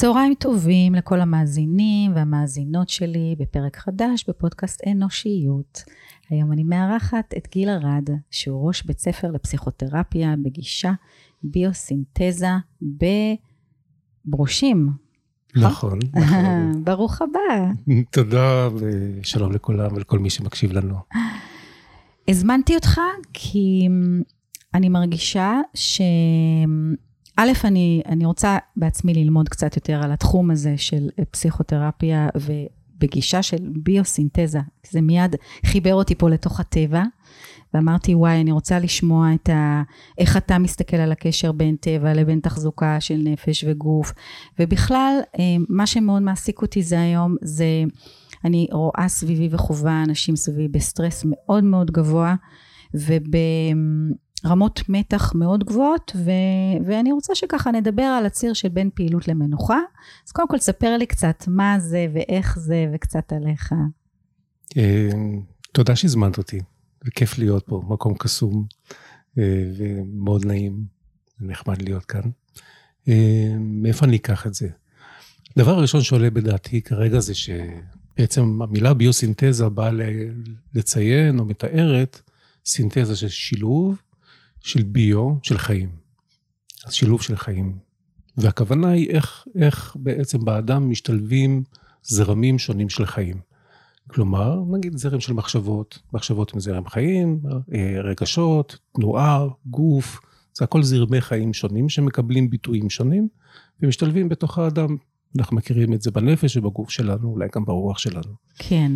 צהריים טובים לכל המאזינים והמאזינות שלי בפרק חדש בפודקאסט אנושיות. היום אני מארחת את גיל ארד, שהוא ראש בית ספר לפסיכותרפיה בגישה ביוסינתזה בברושים. נכון. נכון. ברוך הבא. תודה ושלום לכולם ולכל מי שמקשיב לנו. הזמנתי אותך כי אני מרגישה ש... א', אני, אני רוצה בעצמי ללמוד קצת יותר על התחום הזה של פסיכותרפיה ובגישה של ביוסינתזה. זה מיד חיבר אותי פה לתוך הטבע, ואמרתי, וואי, אני רוצה לשמוע את ה... איך אתה מסתכל על הקשר בין טבע לבין תחזוקה של נפש וגוף. ובכלל, אה, מה שמאוד מעסיק אותי זה היום, זה... אני רואה סביבי וחווה אנשים סביבי בסטרס מאוד מאוד גבוה, וב... רמות מתח מאוד גבוהות, ו, ואני רוצה שככה נדבר על הציר של בין פעילות למנוחה. אז קודם כל ספר לי קצת מה זה ואיך זה וקצת עליך. אה, תודה שהזמנת אותי, וכיף להיות פה, מקום קסום אה, ומאוד נעים, נחמד להיות כאן. אה, מאיפה אני אקח את זה? הדבר הראשון שעולה בדעתי כרגע זה שבעצם המילה ביוסינתזה באה לציין או מתארת סינתזה של שילוב של ביו, של חיים. שילוב של חיים. והכוונה היא איך, איך בעצם באדם משתלבים זרמים שונים של חיים. כלומר, נגיד זרם של מחשבות, מחשבות הם זרם חיים, אה, רגשות, תנועה, גוף, זה הכל זרמי חיים שונים שמקבלים ביטויים שונים ומשתלבים בתוך האדם. אנחנו מכירים את זה בנפש ובגוף שלנו, אולי גם ברוח שלנו. כן.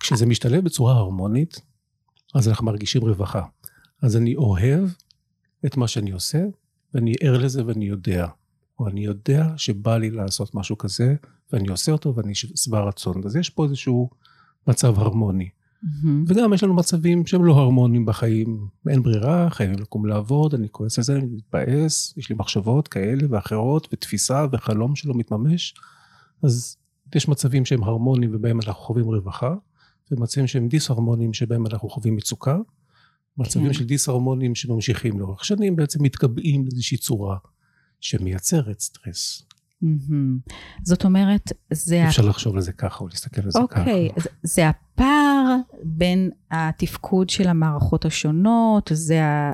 כשזה משתלב בצורה הרמונית, אז אנחנו מרגישים רווחה. אז אני אוהב את מה שאני עושה, ואני ער לזה ואני יודע. או אני יודע שבא לי לעשות משהו כזה, ואני עושה אותו ואני שבע רצון. אז יש פה איזשהו מצב הרמוני. Mm-hmm. וגם יש לנו מצבים שהם לא הרמוניים בחיים. אין ברירה, חייבים לקום לעבוד, אני כועס על זה, אני מתבאס, יש לי מחשבות כאלה ואחרות, ותפיסה וחלום שלא מתממש. אז יש מצבים שהם הרמוניים ובהם אנחנו חווים רווחה, ומצבים שהם דיסהרמוניים שבהם אנחנו חווים מצוקה. מצבים כן. של דיסהרמונים שממשיכים לאורך שנים בעצם מתקבעים לאיזושהי צורה שמייצרת סטרס. Mm-hmm. זאת אומרת, זה... אפשר ה... לחשוב על זה ככה או להסתכל על זה okay, ככה. אוקיי, זה הפער בין התפקוד של המערכות השונות, זה ה...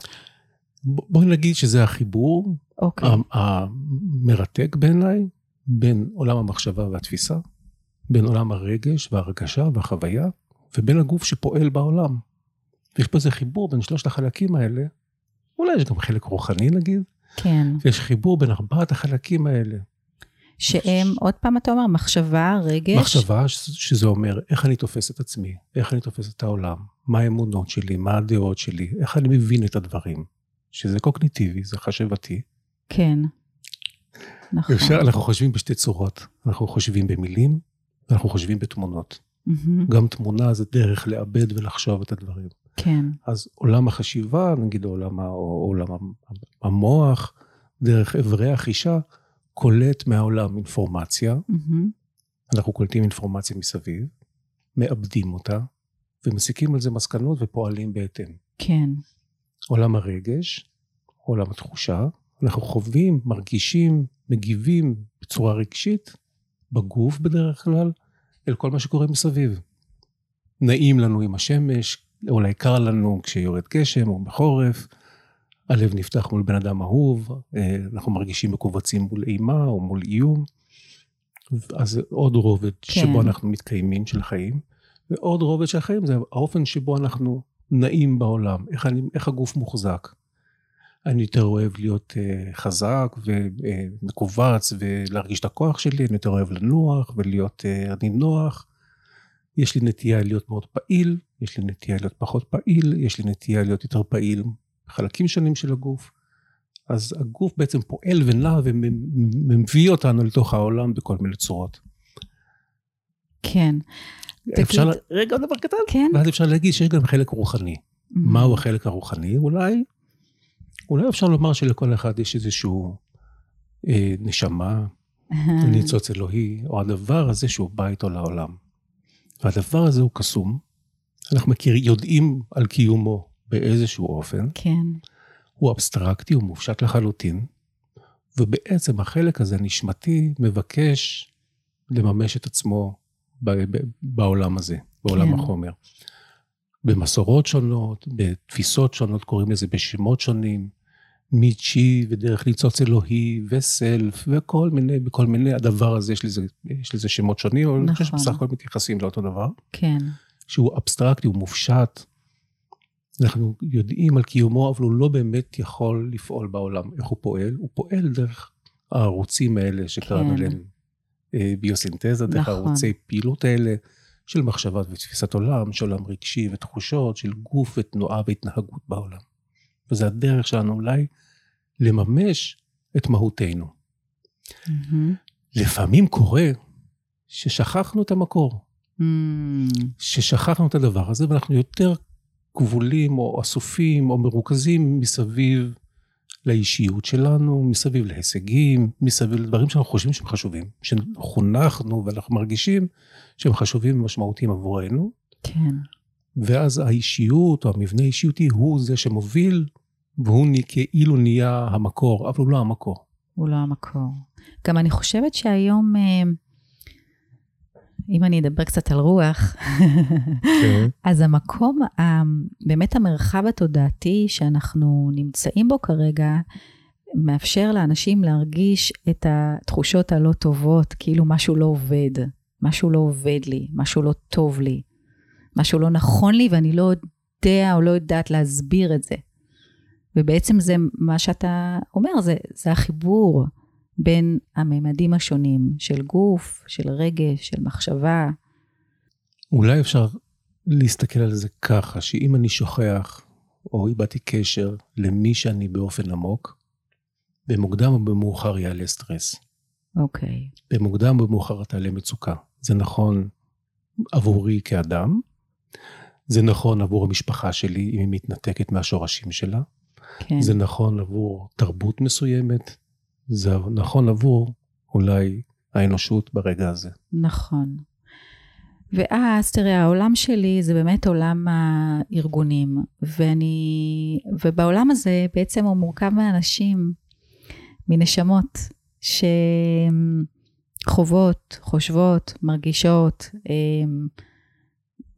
בואי נגיד שזה החיבור okay. אוקיי. המרתק בעיניי בין עולם המחשבה והתפיסה, בין עולם הרגש וההרגשה והחוויה, ובין הגוף שפועל בעולם. ויש פה איזה חיבור בין שלושת החלקים האלה, אולי יש גם חלק רוחני נגיד, כן. ויש חיבור בין ארבעת החלקים האלה. שהם, ש... עוד פעם אתה אומר, מחשבה, רגש. מחשבה, שזה אומר איך אני תופס את עצמי, איך אני תופס את העולם, מה האמונות שלי, מה הדעות שלי, איך אני מבין את הדברים. שזה קוגניטיבי, זה חשבתי. כן, נכון. אפשר, אנחנו חושבים בשתי צורות, אנחנו חושבים במילים, ואנחנו חושבים בתמונות. Mm-hmm. גם תמונה זה דרך לעבד ולחשוב את הדברים. כן. אז עולם החשיבה, נגיד עולם, עולם המוח, דרך אברי החישה, קולט מהעולם אינפורמציה. Mm-hmm. אנחנו קולטים אינפורמציה מסביב, מאבדים אותה, ומסיקים על זה מסקנות ופועלים בהתאם. כן. עולם הרגש, עולם התחושה, אנחנו חווים, מרגישים, מגיבים בצורה רגשית, בגוף בדרך כלל, אל כל מה שקורה מסביב. נעים לנו עם השמש, אולי קר לנו כשיורד גשם או בחורף, הלב נפתח מול בן אדם אהוב, אה, אנחנו מרגישים מכווצים מול אימה או מול איום. אז זה עוד רובד כן. שבו אנחנו מתקיימים של חיים, ועוד רובד של החיים זה האופן שבו אנחנו נעים בעולם, איך, אני, איך הגוף מוחזק. אני יותר אוהב להיות uh, חזק ומכווץ uh, ולהרגיש את הכוח שלי, אני יותר אוהב לנוח ולהיות uh, נינוח. יש לי נטייה להיות מאוד פעיל, יש לי נטייה להיות פחות פעיל, יש לי נטייה להיות יותר פעיל בחלקים שונים של הגוף. אז הגוף בעצם פועל ונע ומביא אותנו לתוך העולם בכל מיני צורות. כן. אפשר, תגיד... רגע, עוד דבר קטן. כן. ואז אפשר להגיד שיש גם חלק רוחני. Mm-hmm. מהו החלק הרוחני? אולי, אולי אפשר לומר שלכל אחד יש איזשהו אה, נשמה, ניצוץ אלוהי, או הדבר הזה שהוא בא איתו לעולם. והדבר הזה הוא קסום, אנחנו מכיר, יודעים על קיומו באיזשהו אופן. כן. הוא אבסטרקטי, הוא מופשט לחלוטין. ובעצם החלק הזה, הנשמתי, מבקש לממש את עצמו ב- ב- בעולם הזה, בעולם כן. החומר. במסורות שונות, בתפיסות שונות, קוראים לזה בשמות שונים, מצ'י ודרך ניצוץ אלוהי וסלף וכל מיני, בכל מיני, הדבר הזה יש לזה, יש לזה שמות שונים, אבל אני חושב נכון. שבסך הכל מתייחסים לאותו דבר, כן, שהוא אבסטרקטי, הוא מופשט. אנחנו יודעים על קיומו, אבל הוא לא באמת יכול לפעול בעולם. איך הוא פועל? הוא פועל דרך הערוצים האלה שקראנו כן. להם אה, ביוסינתזה, דרך נכון. הערוצי פעילות האלה של מחשבה ותפיסת עולם, של עולם רגשי ותחושות, של גוף ותנועה והתנהגות בעולם. וזה הדרך שלנו אולי לממש את מהותנו. מהמם. לפעמים קורה ששכחנו את המקור, אמ, ששכחנו את הדבר הזה ואנחנו יותר כבולים או אסופים או מרוכזים מסביב לאישיות שלנו, מסביב להישגים, מסביב לדברים שאנחנו חושבים שהם חשובים, שחונכנו ואנחנו מרגישים שהם חשובים ומשמעותיים עבורנו, כן, ואז האישיות או המבנה האישיותי הוא זה שמוביל, והוא כאילו נהיה המקור, אבל הוא לא המקור. הוא לא המקור. גם אני חושבת שהיום, אה, אם אני אדבר קצת על רוח, אז המקום, באמת המרחב התודעתי שאנחנו נמצאים בו כרגע, מאפשר לאנשים להרגיש את התחושות הלא טובות, כאילו משהו לא עובד, משהו לא עובד לי, משהו לא טוב לי, משהו לא נכון לי ואני לא יודע או לא יודעת להסביר את זה. ובעצם זה מה שאתה אומר, זה, זה החיבור בין הממדים השונים של גוף, של רגש, של מחשבה. אולי אפשר להסתכל על זה ככה, שאם אני שוכח או איבדתי קשר למי שאני באופן עמוק, במוקדם או במאוחר יעלה סטרס. אוקיי, במוקדם או במאוחר תעלה מצוקה. זה נכון עבורי כאדם, זה נכון עבור המשפחה שלי אם היא מתנתקת מהשורשים שלה, כן. זה נכון עבור תרבות מסוימת, זה נכון עבור אולי האנושות ברגע הזה. נכון. ואז, תראה, העולם שלי זה באמת עולם הארגונים, ואני, ובעולם הזה בעצם הוא מורכב מאנשים, מנשמות, שחוות, חושבות, מרגישות, אמ,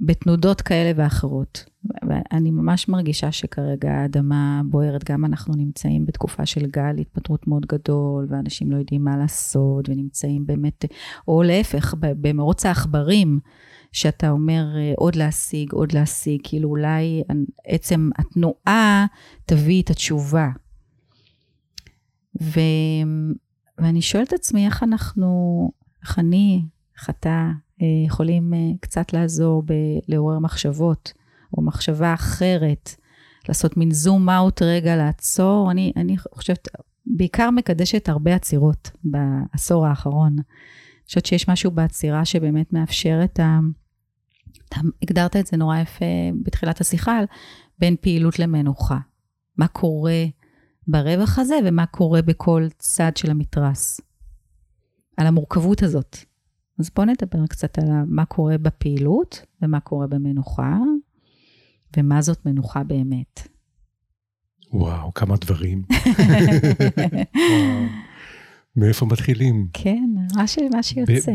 בתנודות כאלה ואחרות. ואני ממש מרגישה שכרגע האדמה בוערת, גם אנחנו נמצאים בתקופה של גל התפטרות מאוד גדול, ואנשים לא יודעים מה לעשות, ונמצאים באמת, או להפך, במרוץ העכברים, שאתה אומר עוד להשיג, עוד להשיג, כאילו אולי עצם התנועה תביא את התשובה. ו... ואני שואלת את עצמי איך אנחנו, איך אני, איך אתה, יכולים אה, קצת לעזור בלעורר מחשבות, או מחשבה אחרת, לעשות מין זום אאוט רגע, לעצור. אני, אני חושבת, בעיקר מקדשת הרבה עצירות בעשור האחרון. אני חושבת שיש משהו בעצירה שבאמת מאפשר את ה... אתה הגדרת את זה נורא יפה בתחילת השיחה, בין פעילות למנוחה. מה קורה ברווח הזה ומה קורה בכל צד של המתרס. על המורכבות הזאת. אז בואו נדבר קצת על מה קורה בפעילות ומה קורה במנוחה, ומה זאת מנוחה באמת. וואו, כמה דברים. וואו. מאיפה מתחילים? כן, מה, ש... מה שיוצא.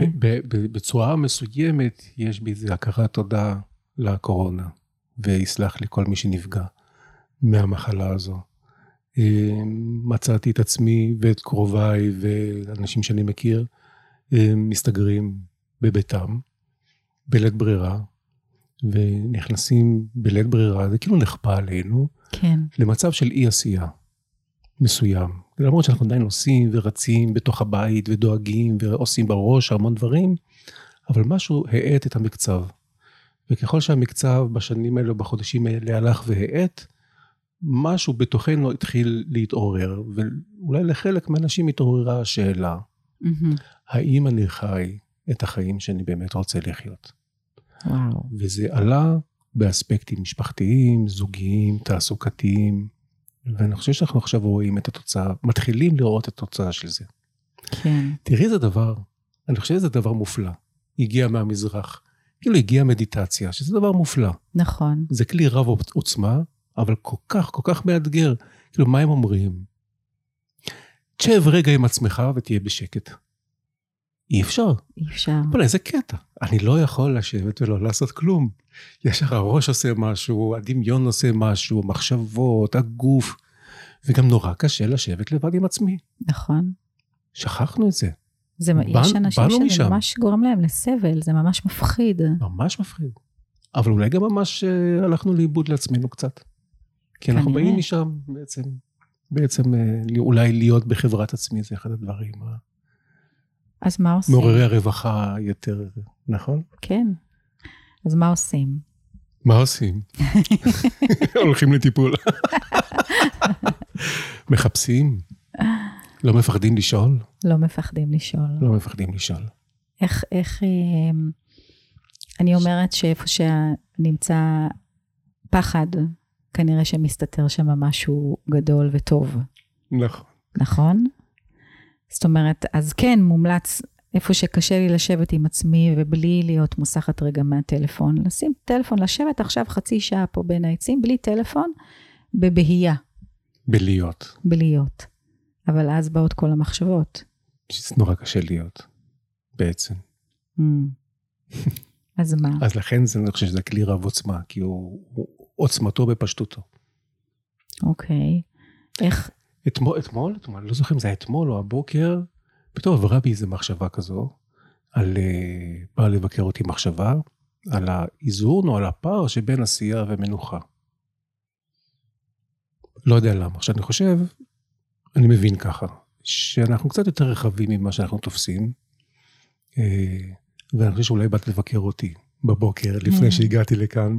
בצורה מסוימת יש בי איזה הכרת תודה לקורונה, ויסלח לי כל מי שנפגע מהמחלה הזו. אה, מצאתי את עצמי ואת קרוביי ואנשים שאני מכיר מסתגרים בביתם, בלית ברירה, ונכנסים בלית ברירה, זה כאילו נכפה עלינו, כן, למצב של אי עשייה מסוים. למרות שאנחנו עדיין עושים ורצים בתוך הבית ודואגים ועושים בראש המון דברים, אבל משהו האט את המקצב. וככל שהמקצב בשנים האלה, בחודשים האלה, הלך והאט, משהו בתוכנו התחיל להתעורר, ואולי לחלק מהאנשים התעוררה השאלה, מהמם. האם אני חי את החיים שאני באמת רוצה לחיות? וואו, וזה עלה באספקטים משפחתיים, זוגיים, תעסוקתיים, ואני חושב שאנחנו עכשיו רואים את התוצאה, מתחילים לראות את התוצאה של זה. כן, תראי איזה דבר, אני חושב שזה דבר מופלא. הגיע מהמזרח, כאילו הגיעה מדיטציה, שזה דבר מופלא. נכון, זה כלי רב עוצמה, אבל כל כך, כל כך מאתגר. כאילו, מה הם אומרים? תשב רגע עם עצמך ותהיה בשקט. אי אפשר. אי אפשר. בוא'נה, איזה קטע. אני לא יכול לשבת ולא לעשות כלום. ישר הראש עושה משהו, הדמיון עושה משהו, מחשבות, הגוף, וגם נורא קשה לשבת לבד עם עצמי. נכון. שכחנו את זה. זה, בא- יש אנשים שזה משם. ממש גורם להם לסבל, זה ממש מפחיד. ממש מפחיד. אבל אולי גם ממש אה, הלכנו לאיבוד לעצמנו קצת. כי אנחנו. באים משם בעצם, בעצם אה, אולי להיות בחברת עצמי זה אחד הדברים אז מה עושים? המעוררי הרווחה יותר, נכון? כן. אז מה עושים? מה עושים? הולכים לטיפול. מחפשים? לא מפחדים לשאול? לא מפחדים לשאול. לא מפחדים לשאול. איך, איך, אה, אני אומרת שאיפה שנמצא פחד, כנראה שמסתתר שם משהו גדול וטוב, נכון. נכון? זאת אומרת, אז כן, מומלץ איפה שקשה לי לשבת עם עצמי ובלי להיות מוסחת רגע מהטלפון, לשים טלפון, לשבת עכשיו חצי שעה פה בין העצים, בלי טלפון, בבהייה, בלהיות. בלהיות. אבל אז באות כל המחשבות. שזה נורא קשה להיות, בעצם. Mm. אז מה? אז לכן זה, אני חושב שזה כלי רב עוצמה, כי הוא, הוא עוצמתו בפשטותו. אוקיי. איך, אתמול, אתמול, אתמול, לא זוכר אם זה היה אתמול או הבוקר, פתאום עברה בי איזו מחשבה כזו, על, אה, באה לבקר אותי מחשבה, על האיזון או על הפער שבין עשייה ומנוחה. לא יודע למה. עכשיו אני חושב, אני מבין ככה, שאנחנו קצת יותר רחבים ממה שאנחנו תופסים, אה, ואני חושב שאולי באת לבקר אותי בבוקר, לפני Mm. שהגעתי לכאן,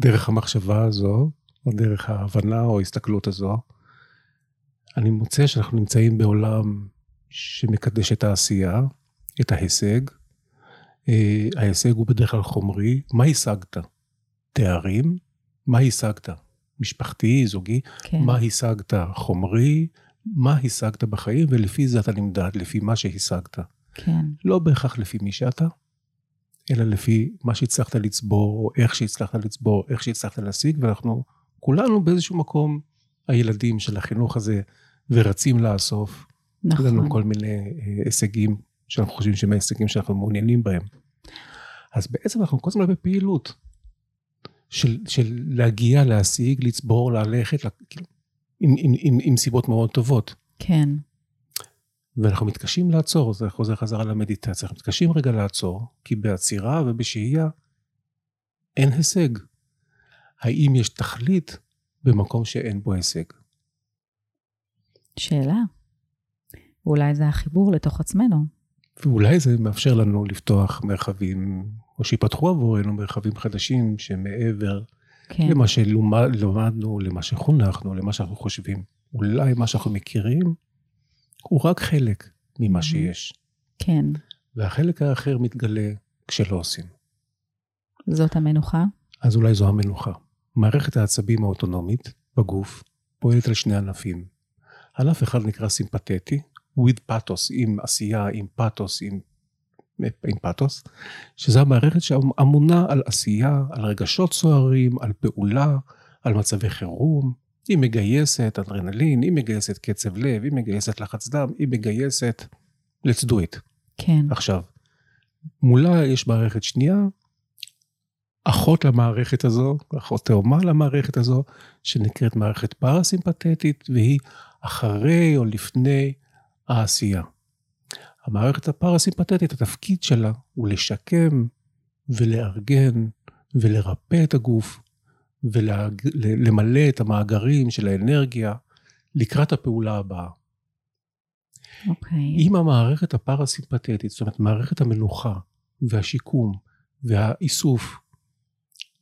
דרך המחשבה הזו, או דרך ההבנה או ההסתכלות הזו. אני מוצא שאנחנו נמצאים בעולם שמקדש את העשייה, את ההישג. אה, ההישג הוא בדרך כלל חומרי. מה השגת? תארים? מה השגת? משפחתי, זוגי? כן. מה השגת? חומרי? מה השגת בחיים? ולפי זה אתה נמדד, לפי מה שהשגת. כן. לא בהכרח לפי מי שאתה, אלא לפי מה שהצלחת לצבור, או איך שהצלחת לצבור, איך שהצלחת להשיג, ואנחנו כולנו באיזשהו מקום הילדים של החינוך הזה, ורצים לאסוף. יש לנו נכון. כל מיני אה, הישגים שאנחנו חושבים שהם ההישגים שאנחנו מעוניינים בהם. אז בעצם אנחנו כל הזמן בפעילות של, של להגיע, להשיג, לצבור, ללכת, לה, כאילו, עם, עם, עם, עם סיבות מאוד טובות. כן. ואנחנו מתקשים לעצור, זה חוזר חזרה למדיטציה, אנחנו מתקשים רגע לעצור, כי בעצירה ובשהייה אין הישג. האם יש תכלית במקום שאין בו הישג? שאלה. אולי זה החיבור לתוך עצמנו. ואולי זה מאפשר לנו לפתוח מרחבים, או שיפתחו עבורנו מרחבים חדשים שמעבר כן. למה שלמדנו, למה שחונכנו, למה שאנחנו חושבים. אולי מה שאנחנו מכירים הוא רק חלק ממה. שיש, כן. והחלק האחר מתגלה כשלא עושים. זאת המנוחה? אז אולי זו המנוחה. מערכת העצבים האוטונומית בגוף פועלת על שני ענפים. ענף אחד נקרא סימפתטי, with pathos, עם עשייה, עם פאתוס, עם, עם פאתוס, שזו המערכת שאמונה על עשייה, על רגשות סוערים, על פעולה, על מצבי חירום. היא מגייסת אדרנלין, היא מגייסת קצב לב, היא מגייסת לחץ דם, היא מגייסת let's do it. כן. עכשיו, מולה יש מערכת שנייה, אחות למערכת הזו, אחות תאומה למערכת הזו, שנקראת מערכת פרסימפטית, והיא אחרי או לפני העשייה. המערכת הפרסימפטית, התפקיד שלה הוא לשקם ולארגן ולרפא את הגוף ולמלא את המאגרים של האנרגיה לקראת הפעולה הבאה. אוקיי. אם המערכת הפרסימפטית, זאת אומרת מערכת המנוחה והשיקום והאיסוף,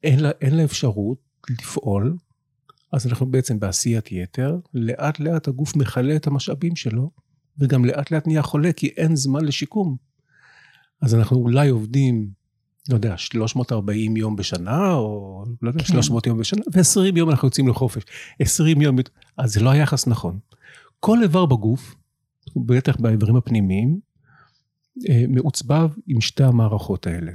אין לה, אין לה אפשרות לפעול, אז אנחנו בעצם בעשיית יתר, לאט לאט הגוף מכלה את המשאבים שלו, וגם לאט לאט נהיה חולה, כי אין זמן לשיקום. אז אנחנו אולי עובדים, לא יודע, 340 יום בשנה, או לא יודע, כן. 300 יום בשנה, ו-20 יום אנחנו יוצאים לחופש. 20 יום, אז זה לא היחס נכון. כל איבר בגוף, בטח באיברים הפנימיים, אה, מעוצבב עם שתי המערכות האלה.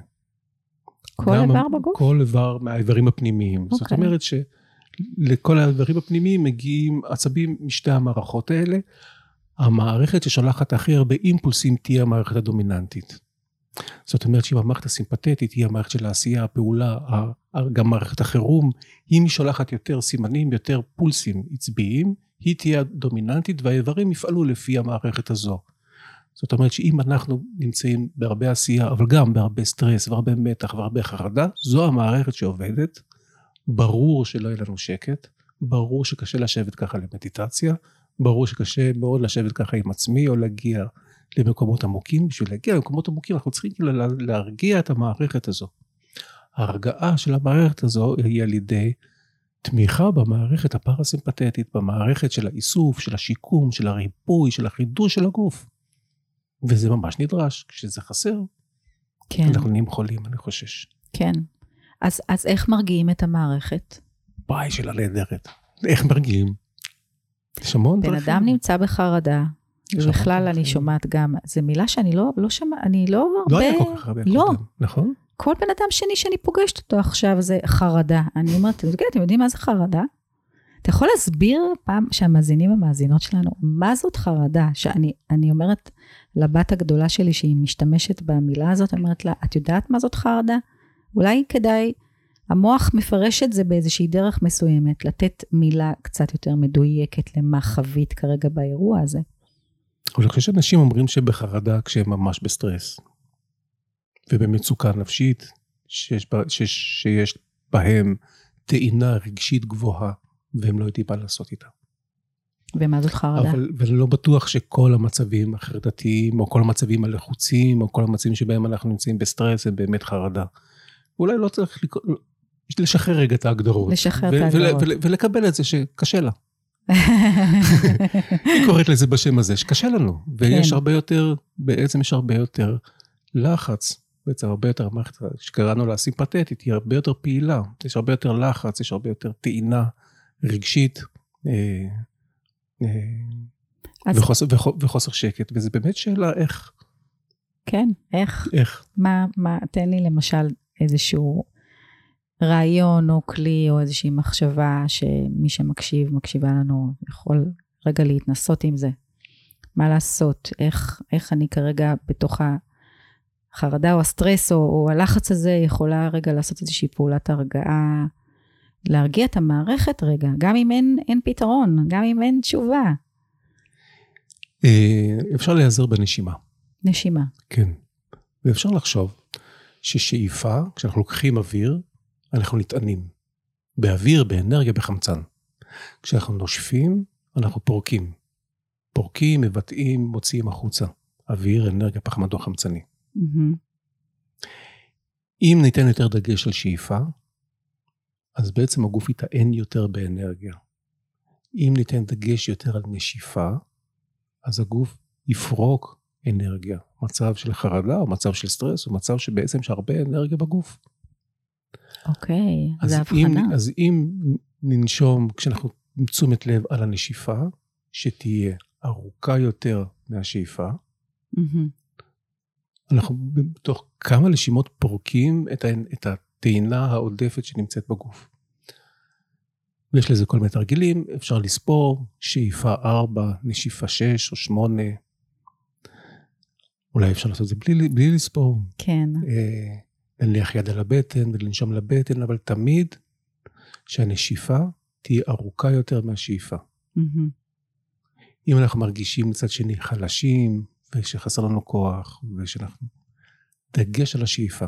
כל איבר בגוף? כל איבר מהאיברים הפנימיים. זאת אוקיי. אומרת שלכל האיברים הפנימיים מגיעים עצבים משתי המערכות האלה. המערכת ששולחת הכי הרבה אימפולסים תהיה המערכת הדומיננטית. זאת אומרת שאם המערכת הסימפתטית היא המערכת של העשייה, הפעולה, גם מערכת החירום, אם היא שולחת יותר סימנים, יותר פולסים עצביים, היא תהיה דומיננטית והאיברים יפעלו לפי המערכת הזו. זאת אומרת שאם אנחנו נמצאים בהרבה עשייה, אבל גם בהרבה סטרס והרבה מתח והרבה חרדה, זו המערכת שעובדת. ברור שלא יהיה לנו שקט, ברור שקשה לשבת ככה למדיטציה, ברור שקשה מאוד לשבת ככה עם עצמי או להגיע למקומות עמוקים. בשביל להגיע למקומות עמוקים אנחנו צריכים כאילו להרגיע את המערכת הזו. ההרגעה של המערכת הזו היא על ידי תמיכה במערכת הפרסימפטית, במערכת של האיסוף, של השיקום, של הריפוי, של החידוש של הגוף. וזה ממש נדרש. כשזה חסר, כן. אנחנו נהיים חולים, אני חושש. כן. אז, אז איך מרגיעים את המערכת? וואי, שאלה נהדרת. איך מרגיעים? יש המון דרכים. בן אדם נמצא בחרדה, ובכלל אני שומעת גם, זו מילה שאני לא, לא שמעת, אני לא הרבה... לא היה כל כך הרבה לא. נכון? כל בן אדם שני שאני פוגשת אותו עכשיו זה חרדה. אני אומרת, אתם יודעים מה זה חרדה? אתה יכול להסביר פעם שהמאזינים המאזינות שלנו, מה זאת חרדה? שאני אומרת לבת הגדולה שלי, שהיא משתמשת במילה הזאת, אומרת לה, את יודעת מה זאת חרדה? אולי כדאי, המוח מפרש את זה באיזושהי דרך מסוימת, לתת מילה קצת יותר מדויקת למה חווית כרגע באירוע הזה. אבל אני חושב שאנשים אומרים שבחרדה כשהם ממש בסטרס, ובמצוקה נפשית, שיש, בה, שיש, שיש בהם טעינה רגשית גבוהה. והם לא יודעים מה לעשות איתה. ומה זאת חרדה? אבל, ואני לא בטוח שכל המצבים החרדתיים, או כל המצבים הלחוצים, או כל המצבים שבהם אנחנו נמצאים בסטרס, הם באמת חרדה. אולי לא צריך לק... לשחרר רגע את ההגדרות. לשחרר את ההגדרות. ולקבל את זה שקשה לה. היא קוראת לזה בשם הזה, שקשה לנו. ויש כן. הרבה יותר, בעצם יש הרבה יותר לחץ. בעצם הרבה יותר, המערכת שקראנו לה סימפתטית, היא הרבה יותר פעילה. יש הרבה יותר לחץ, יש הרבה יותר טעינה. רגשית אה, אה, וחוסר, וחוסר שקט, וזו באמת שאלה איך. כן, איך? איך? מה, מה, תן לי למשל איזשהו רעיון או כלי או איזושהי מחשבה שמי שמקשיב, מקשיבה לנו, יכול רגע להתנסות עם זה. מה לעשות? איך, איך אני כרגע בתוך החרדה או הסטרס או, או הלחץ הזה יכולה רגע לעשות איזושהי פעולת הרגעה להרגיע את המערכת רגע, גם אם אין, אין פתרון, גם אם אין תשובה. אה, אפשר להיעזר בנשימה. נשימה. כן. ואפשר לחשוב ששאיפה, כשאנחנו לוקחים אוויר, אנחנו נטענים. באוויר, באנרגיה, בחמצן. כשאנחנו נושפים, אנחנו פורקים. פורקים, מבטאים, מוציאים החוצה. אוויר, אנרגיה, פחמן דו חמצני. אם ניתן יותר דגש על שאיפה, אז בעצם הגוף יטען יותר באנרגיה. אם ניתן דגש יותר על נשיפה, אז הגוף יפרוק אנרגיה. מצב של חרדה או מצב של סטרס או מצב שבעצם יש הרבה אנרגיה בגוף. אוקיי, אז זה הבחנה. אז אם ננשום כשאנחנו עם תשומת לב על הנשיפה, שתהיה ארוכה יותר מהשאיפה, mm-hmm. אנחנו בתוך כמה נשימות פורקים את, ה, את הטעינה העודפת שנמצאת בגוף. ויש לזה כל מיני תרגילים, אפשר לספור, שאיפה 4, נשיפה 6 או 8. אולי אפשר לעשות את זה בלי, בלי לספור. כן. אה, להניח יד על הבטן ולנשום לבטן, אבל תמיד שהנשיפה תהיה ארוכה יותר מהשאיפה. Mm-hmm. אם אנחנו מרגישים מצד שני חלשים, ושחסר לנו כוח, ושאנחנו... דגש על השאיפה.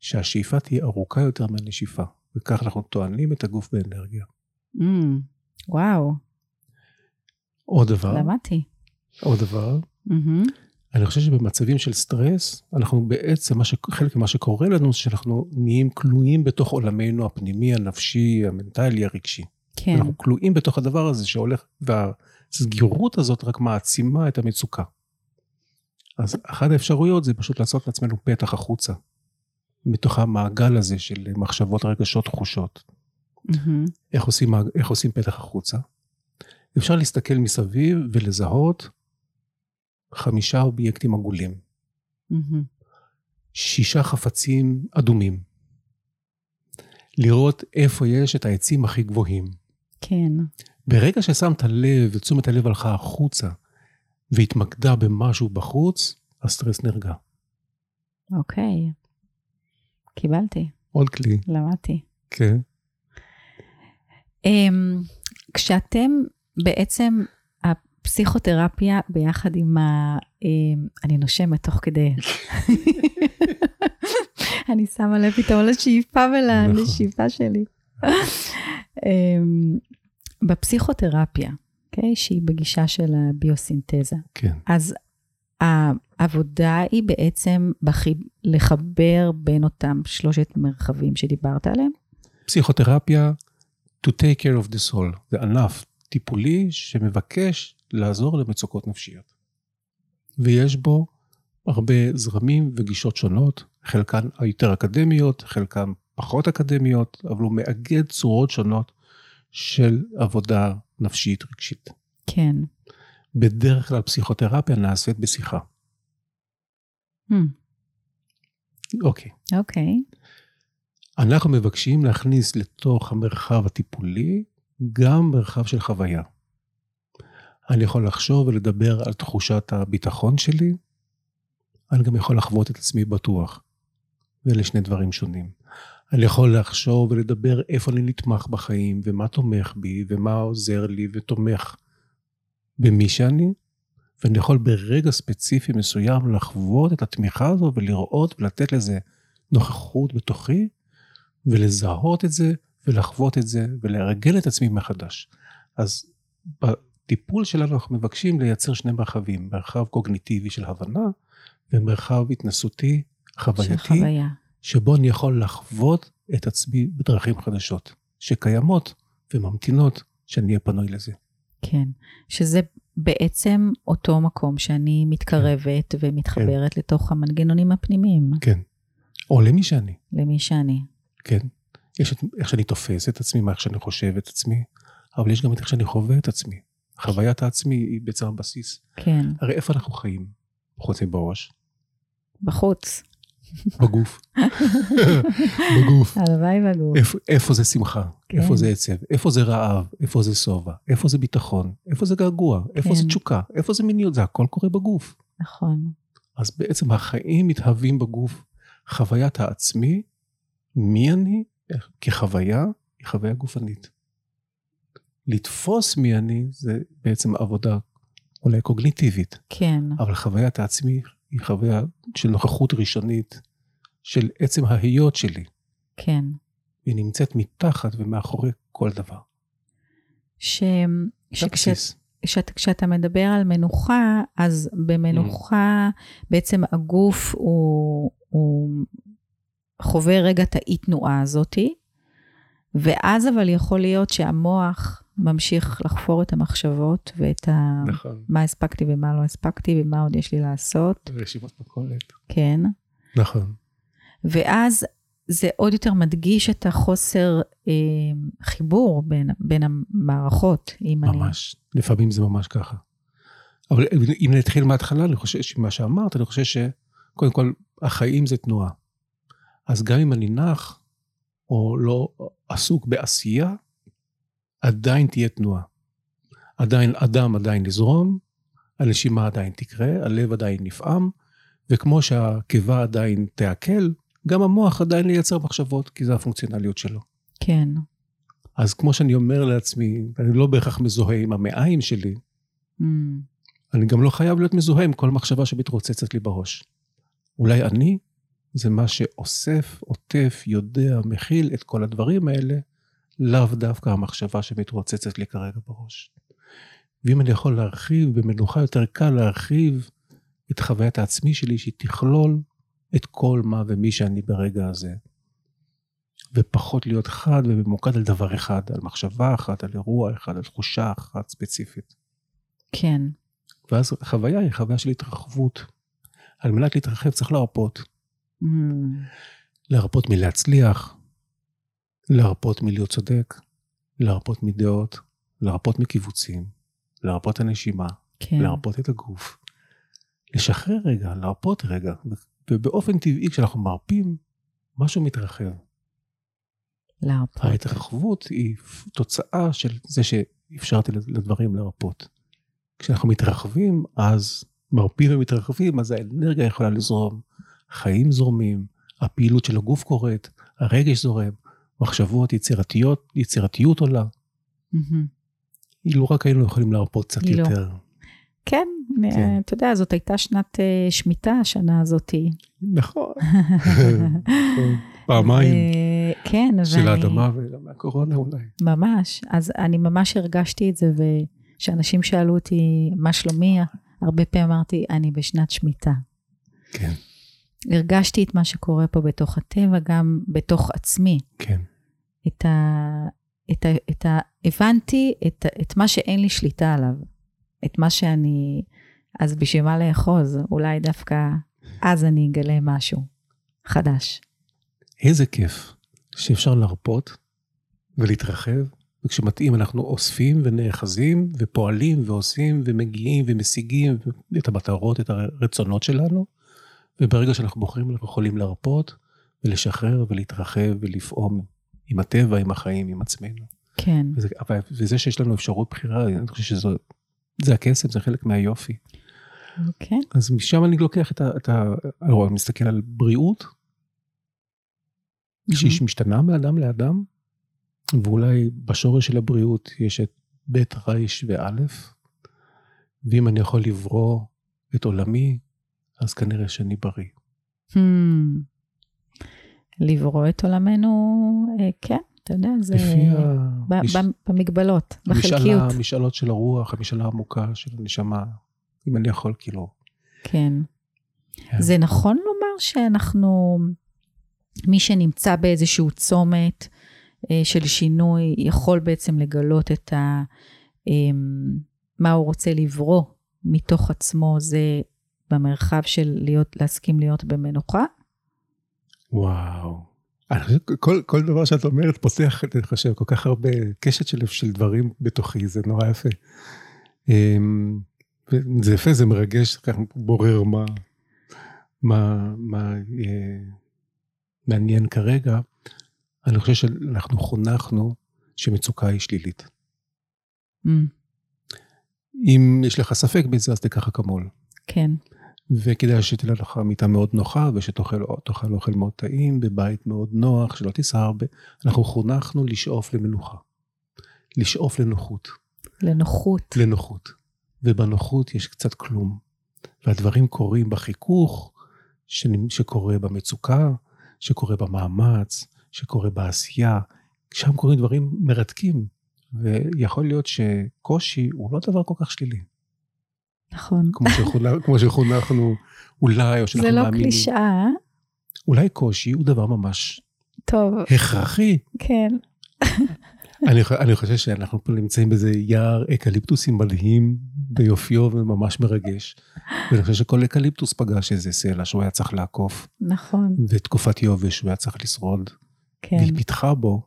שהשאיפה תהיה ארוכה יותר מהנשיפה, וכך אנחנו טוענים את הגוף באנרגיה. Mm, וואו. עוד דבר. למדתי. עוד דבר. Mm-hmm. אני חושב שבמצבים של סטרס, אנחנו בעצם, ש... חלק ממה שקורה לנו, זה שאנחנו נהיים כלואים בתוך עולמנו הפנימי, הנפשי, המנטלי, הרגשי. כן. אנחנו כלואים בתוך הדבר הזה שהולך, והסגירות הזאת רק מעצימה את המצוקה. אז אחת האפשרויות זה פשוט לעשות לעצמנו פתח החוצה. מתוך המעגל הזה של מחשבות, רגשות, תחושות. Mm-hmm. איך, עושים, איך עושים פתח החוצה? אפשר להסתכל מסביב ולזהות חמישה אובייקטים עגולים. Mm-hmm. שישה חפצים אדומים. לראות איפה יש את העצים הכי גבוהים. כן. ברגע ששמת לב ותשומת הלב הלכה החוצה, והתמקדה במשהו בחוץ, הסטרס נרגע. אוקיי. קיבלתי, עוד כלי, למדתי. כן. אמ, כשאתם בעצם, הפסיכותרפיה ביחד עם ה... אמ, אני נושמת תוך כדי. אני שמה לב פתאום לשאיפה ולנשיפה שלי. אמ, בפסיכותרפיה, אוקיי? שהיא בגישה של הביוסינתזה. כן. אז העבודה היא בעצם בחיב... לחבר בין אותם שלושת מרחבים שדיברת עליהם? פסיכותרפיה, to take care of the soul, זה ענף טיפולי שמבקש לעזור למצוקות נפשיות. ויש בו הרבה זרמים וגישות שונות, חלקן היותר אקדמיות, חלקן פחות אקדמיות, אבל הוא מאגד צורות שונות של עבודה נפשית רגשית. כן. בדרך כלל פסיכותרפיה נעשית בשיחה. Hmm, אוקיי. אוקיי. אנחנו מבקשים להכניס לתוך המרחב הטיפולי גם מרחב של חוויה. אני יכול לחשוב ולדבר על תחושת הביטחון שלי, אני גם יכול לחוות את עצמי בטוח. ואלה שני דברים שונים. אני יכול לחשוב ולדבר איפה אני נתמך בחיים, ומה תומך בי, ומה עוזר לי ותומך במי שאני, ואני יכול ברגע ספציפי מסוים לחוות את התמיכה הזו ולראות ולתת לזה נוכחות בתוכי, ולזהות את זה, ולחוות את זה, ולארגן את עצמי מחדש. אז בטיפול שלנו אנחנו מבקשים לייצר שני מרחבים, מרחב קוגניטיבי של הבנה, ומרחב התנסותי, של חווייתי, חוויה. שבו אני יכול לחוות את עצמי בדרכים חדשות, שקיימות וממתינות שאני אהיה פנוי לזה. כן. שזה בעצם אותו מקום שאני מתקרבת ומתחברת לתוך המנגנונים הפנימיים, כן. או למי שאני, למי שאני. כן. יש את איך שאני תופס את עצמי, מה איך שאני חושב את עצמי, אבל יש גם את איך שאני חווה את עצמי. חוויית העצמי היא בעצם הבסיס. כן. הרי איפה אנחנו חיים? חוץ מבראש? בחוץ. בגוף. בגוף. הלוואי בגוף. איפה, איפה זה שמחה? כן. איפה זה עצב? איפה זה רעב? איפה זה שובע? איפה זה ביטחון? איפה זה געגוע? איפה זה כן. תשוקה? איפה זה מיניות? זה הכל קורה בגוף. נכון. אז בעצם החיים מתהווים בגוף. חוויית העצמי, מי אני כחוויה, היא חוויה גופנית. לתפוס מי אני זה בעצם עבודה אולי קוגניטיבית, כן. אבל חוויית העצמי היא חוויה של נוכחות ראשונית, של עצם ההיות שלי. כן. היא נמצאת מתחת ומאחורי כל דבר. ש... זה שכש... הבסיס. כשאת, כשאתה מדבר על מנוחה, אז במנוחה בעצם הגוף הוא, הוא חווה רגע את האי-תנועה הזאתי, ואז אבל יכול להיות שהמוח ממשיך לחפור את המחשבות ואת ה... נכון. מה הספקתי ומה לא הספקתי ומה עוד יש לי לעשות, רשימות מכולת. כן. נכון. ואז זה עוד יותר מדגיש את החוסר אה, חיבור בין, בין המערכות. אם אני... ממש. לפעמים זה ממש ככה. אבל אם נתחיל מההתחלה, אני חושב שמה שאמרת, אני חושב שקודם כל, החיים זה תנועה. אז גם אם אני נח, או לא עסוק בעשייה, עדיין תהיה תנועה. עדיין, אדם עדיין יזרום, הנשימה עדיין תקרה, הלב עדיין נפעם, וכמו שהקיבה עדיין תעכל, גם המוח עדיין ייצר מחשבות, כי זו הפונקציונליות שלו. כן, אז כמו שאני אומר לעצמי, אני לא בהכרח מזוהה עם המעיים שלי, mm, אני גם לא חייב להיות מזוהה עם כל מחשבה שמתרוצצת לי בראש. אולי אני זה מה שאוסף, עוטף, יודע, מכיל את כל הדברים האלה, לאו דווקא המחשבה שמתרוצצת לי כרגע בראש. ואם אני יכול להרחיב, במנוחה יותר קל להרחיב את חוויית העצמי שלי, שהיא תכלול את כל מה ומי שאני ברגע הזה. ופחות להיות חד וממוקד על דבר אחד, על מחשבה אחת, על אירוע אחד, על תחושה אחת ספציפית. כן, ואז חוויה היא חוויה של התרחבות. על מנת להתרחב צריך להרפות. mm, להרפות מלהצליח, להרפות מלהיות צודק, להרפות מדעות, להרפות מקיבוצים, להרפות את הנשימה, כן, להרפות את הגוף. לשחרר רגע, להרפות רגע, ובאופן טבעי כשאנחנו מרפים, משהו מתרחב. להרפות. ההתרחבות היא תוצאה של זה שאפשרתי לדברים להרפות. כשאנחנו מתרחבים, אז מרפים ומתרחבים, אז האנרגיה יכולה לזרום. חיים זורמים, הפעילות של הגוף קורית, הרגש זורם, מחשבות יצירתיות, יצירתיות עולה. מהמם. אילו רק היינו יכולים להרפות קצת אילו. יותר. כן, כן. אתה יודע, זאת הייתה שנת אה, שמיטה השנה הזאתי. נכון. פעמיים. ו- כן, של ואני- האדמה ומהקורונה אולי. ממש. אז אני ממש הרגשתי את זה, וכשאנשים שאלו אותי, מה שלומי? הרבה פעמים אמרתי, אני בשנת שמיטה. כן, הרגשתי את מה שקורה פה בתוך הטבע, גם בתוך עצמי. כן. את ה... את ה... את ה... הבנתי את, את מה שאין לי שליטה עליו. את מה שאני... אז בשביל מה לאחוז? אולי דווקא אז אני אגלה משהו חדש. איזה כיף שאפשר להרפות ולהתרחב, וכשמתאים אנחנו אוספים ונאחזים ופועלים ועושים ומגיעים ומשיגים את המטרות, את הרצונות שלנו, וברגע שאנחנו בוחרים אנחנו יכולים להרפות ולשחרר ולהתרחב ולפעום עם הטבע, עם החיים, עם עצמנו. כן, וזה, אבל, וזה שיש לנו אפשרות בחירה, אני חושב שזה זה הקסם, זה חלק מהיופי. כן, אז משם אני לוקח את ה... את ה אני מסתכל על בריאות, שהיא משתנה מאדם לאדם, ואולי בשורש של הבריאות יש את ב' ר' וא', ואם אני יכול לברוא את עולמי, אז כנראה שאני בריא. Hmm. לברוא את עולמנו, אה, כן, אתה יודע, זה לפי ב- המש... ב- במגבלות, בחלקיות. המשאלות של הרוח, המשאלה העמוקה של הנשמה, אם אני יכול, כאילו. כן. כן. זה נכון לומר שאנחנו, מי שנמצא באיזשהו צומת אה, של שינוי, יכול בעצם לגלות את ה... אמ, מה הוא רוצה לברוא מתוך עצמו, זה במרחב של להיות, להסכים להיות במנוחה? וואו. כל, כל דבר שאת אומרת פותח, אני חושב, כל כך הרבה קשת של, של דברים בתוכי, זה נורא יפה. אמ, זה יפה, זה מרגש, ככה בורר מה, מה, מה אה, מעניין כרגע. אני חושב שאנחנו חונכנו שמצוקה היא שלילית. Mm, אם יש לך ספק בזה, אז תיקח אקמול. כן, וכדאי שתהיה לך מיטה מאוד נוחה, ושתאכל תאכל אוכל מאוד טעים, בבית מאוד נוח, שלא תיסע הרבה. אנחנו חונכנו לשאוף למנוחה. לשאוף לנוחות. לנוחות. לנוחות. ובנוחות יש קצת כלום. והדברים קורים בחיכוך, שנ- שקורה במצוקה, שקורה במאמץ, שקורה בעשייה. שם קורים דברים מרתקים. ויכול להיות שקושי הוא לא דבר כל כך שלילי. נכון. כמו שחונכ- כמו שחונכנו אולי, או שאנחנו זה לא מאמינים. קלישאה, אולי קושי הוא דבר ממש טוב, הכרחי. כן, אני, אני חושב שאנחנו פה נמצאים באיזה יער אקליפטוסים מדהים ביופיו וממש מרגש. ואני חושב שכל אקליפטוס פגש איזה סלע שהוא היה צריך לעקוף, נכון, ותקופת יובש שהוא היה צריך לשרוד. כן, והיא פיתחה בו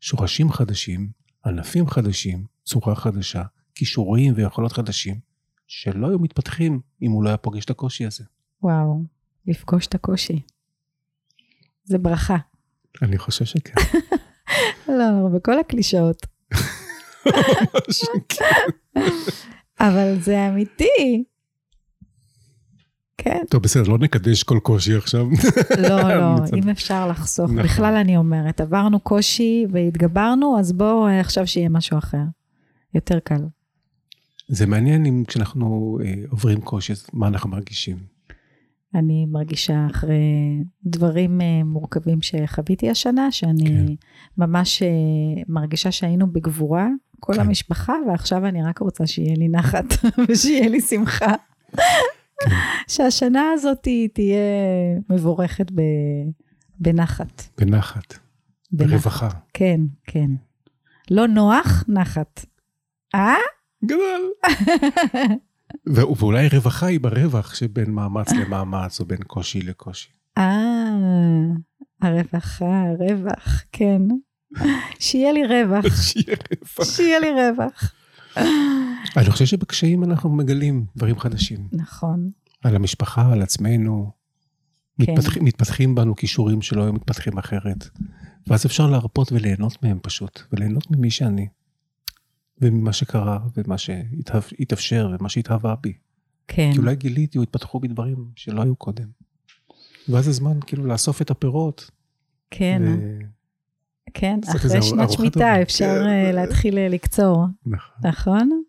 שורשים חדשים, ענפים חדשים, צורה חדשה, כישורים ויכולות חדשים, שלא היו מתפתחים אם הוא לא היה פוגש את הקושי הזה. וואו, לפגוש את הקושי. זה ברכה. אני חושב שכן. לא, בכל הקלישאות. אבל זה אמיתי. כן. טוב, בסדר, לא נקדש כל קושי עכשיו. לא, לא, אם אפשר לחסוך. נכון. בכלל אני אומרת, עברנו קושי והתגברנו, אז בואו אה, עכשיו שיהיה משהו אחר. יותר קל. זה מעניין אם כשאנחנו אה, עוברים קושי, אז מה אנחנו מרגישים. אני מרגישה אחרי דברים אה, מורכבים שחוויתי השנה, שאני כן. ממש אה, מרגישה שהיינו בגבורה, כל כן. המשפחה, ועכשיו אני רק רוצה שיהיה לי נחת ושיהיה לי שמחה. כן. שהשנה הזאת תהיה מבורכת ב... בנחת. בנחת, בנחת. ברווחה. כן, כן. לא נוח, נחת. אה? גדול. ואולי רווחה היא ברווח שבין מאמץ למאמץ, או בין קושי לקושי. אה, הרווחה, הרווח, כן. שיהיה לי רווח, שיהיה רווח. שיהיה לי רווח. אני חושב שבקשיים אנחנו מגלים דברים חדשים. נכון, על המשפחה, על עצמנו. כן. מתפתחים, מתפתחים בנו כישורים שלא היו מתפתחים אחרת. ואז אפשר להרפות וליהנות מהם פשוט, וליהנות ממי שאני. וממה שקרה, ומה שהתאפשר, ומה שהתהווה בי. כן. כי אולי גיליתי או התפתחו בי דברים שלא היו קודם. ואז זה זמן כאילו לאסוף את הפירות. כן. ו... כן, אחרי שנת שמיטה. אפשר כן. אה, להתחיל אה, לקצור, נכון. נכון?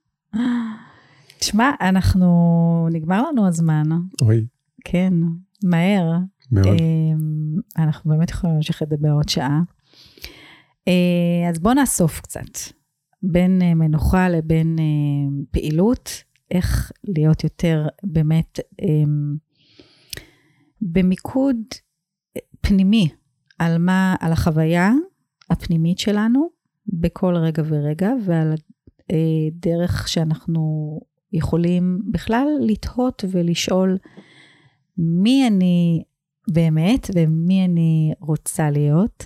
תשמע, אנחנו, נגמר לנו הזמן, אוי, כן, מהר. מאוד. אמ, אנחנו באמת יכולים להמשיך לדבר עוד שעה. אה, אז בואו נאסוף קצת, בין אה, מנוחה לבין אה, פעילות, איך להיות יותר באמת אמ, במיקוד פנימי על מה, על החוויה הפנימית שלנו בכל רגע ורגע, ועל הדרך שאנחנו יכולים בכלל לתהות ולשאול מי אני באמת ומי אני רוצה להיות,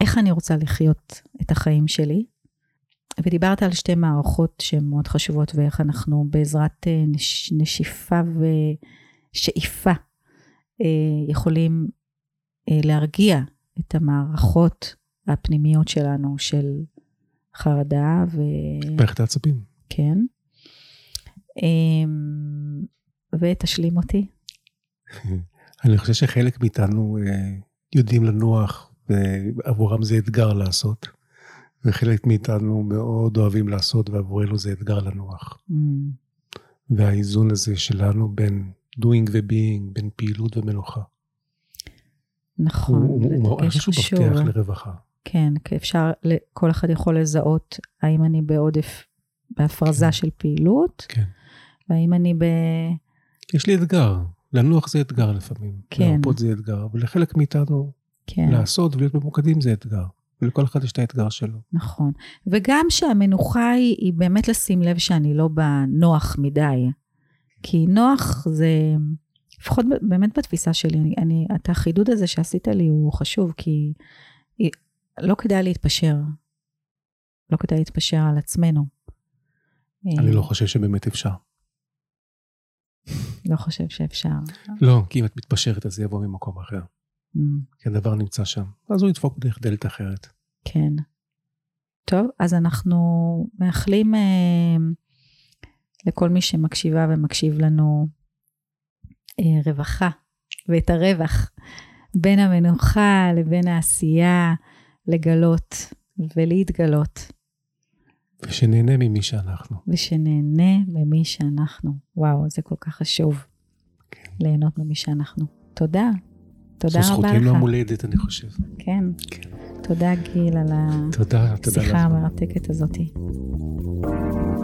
ואיך אני רוצה לחיות את החיים שלי. ודיברת על שתי מערכות שהן מאוד חשובות, ואיך אנחנו בעזרת אה, נש, נשיפה ושאיפה אה, יכולים אה, להרגיע את המערכות הפנימיות שלנו של חרדה ו... מערכת העצבים. כן. אמ, ותשלים אותי. אני חושב שחלק מאיתנו אה, יודעים לנוח, ועבורם זה אתגר לעשות. וחלק מאיתנו מאוד אוהבים לעשות, ועבורנו זה אתגר לנוח. אמ, והאיזון הזה שלנו בין doing ו-being, בין פעילות ומנוחה. נכון, הוא- הוא- הוא- דגש חשוב. מפתח לרווחה. כן, כי אפשר, כל אחד יכול לזהות האם אני בעודף, בהפרזה כן. של פעילות, כן. והאם אני ב... יש לי אתגר, לנוח זה אתגר לפעמים. כן. להרפות זה אתגר, ולחלק מאיתנו כן, לעשות ולהיות ממוקדים זה אתגר. ולכל אחד יש את האתגר שלו. נכון. וגם שהמנוחה היא, היא באמת לשים לב שאני לא בנוח מדי. כי נוח זה, לפחות באמת בתפיסה שלי, אני, אני, את החידוד הזה שעשית לי הוא חשוב, כי היא- לא כדאי להתפשר. לא כדאי להתפשר על עצמנו. אני אה, לא חושב שבאמת אפשר. לא חושב שאפשר. לא, כי אם את מתפשרת אז זה יבוא ממקום אחר. Mm, כי הדבר נמצא שם. אז הוא ידפוק דרך דלת אחרת. כן. טוב, אז אנחנו מאחלים אה, לכל מי שמקשיבה ומקשיב לנו אה, רווחה ואת הרווח בין המנוחה לבין העשייה, לגלות ולהתגלות, ושנהנה ממי שאנחנו. ושנהנה ממי שאנחנו. וואו, זה כל כך חשוב, כן. ליהנות ממי שאנחנו. תודה. תודה רבה לך. זו זכותי ליום הולדת, אני חושב. כן. כן. תודה, גיל, על השיחה המרתקת הזאת. הזאתי.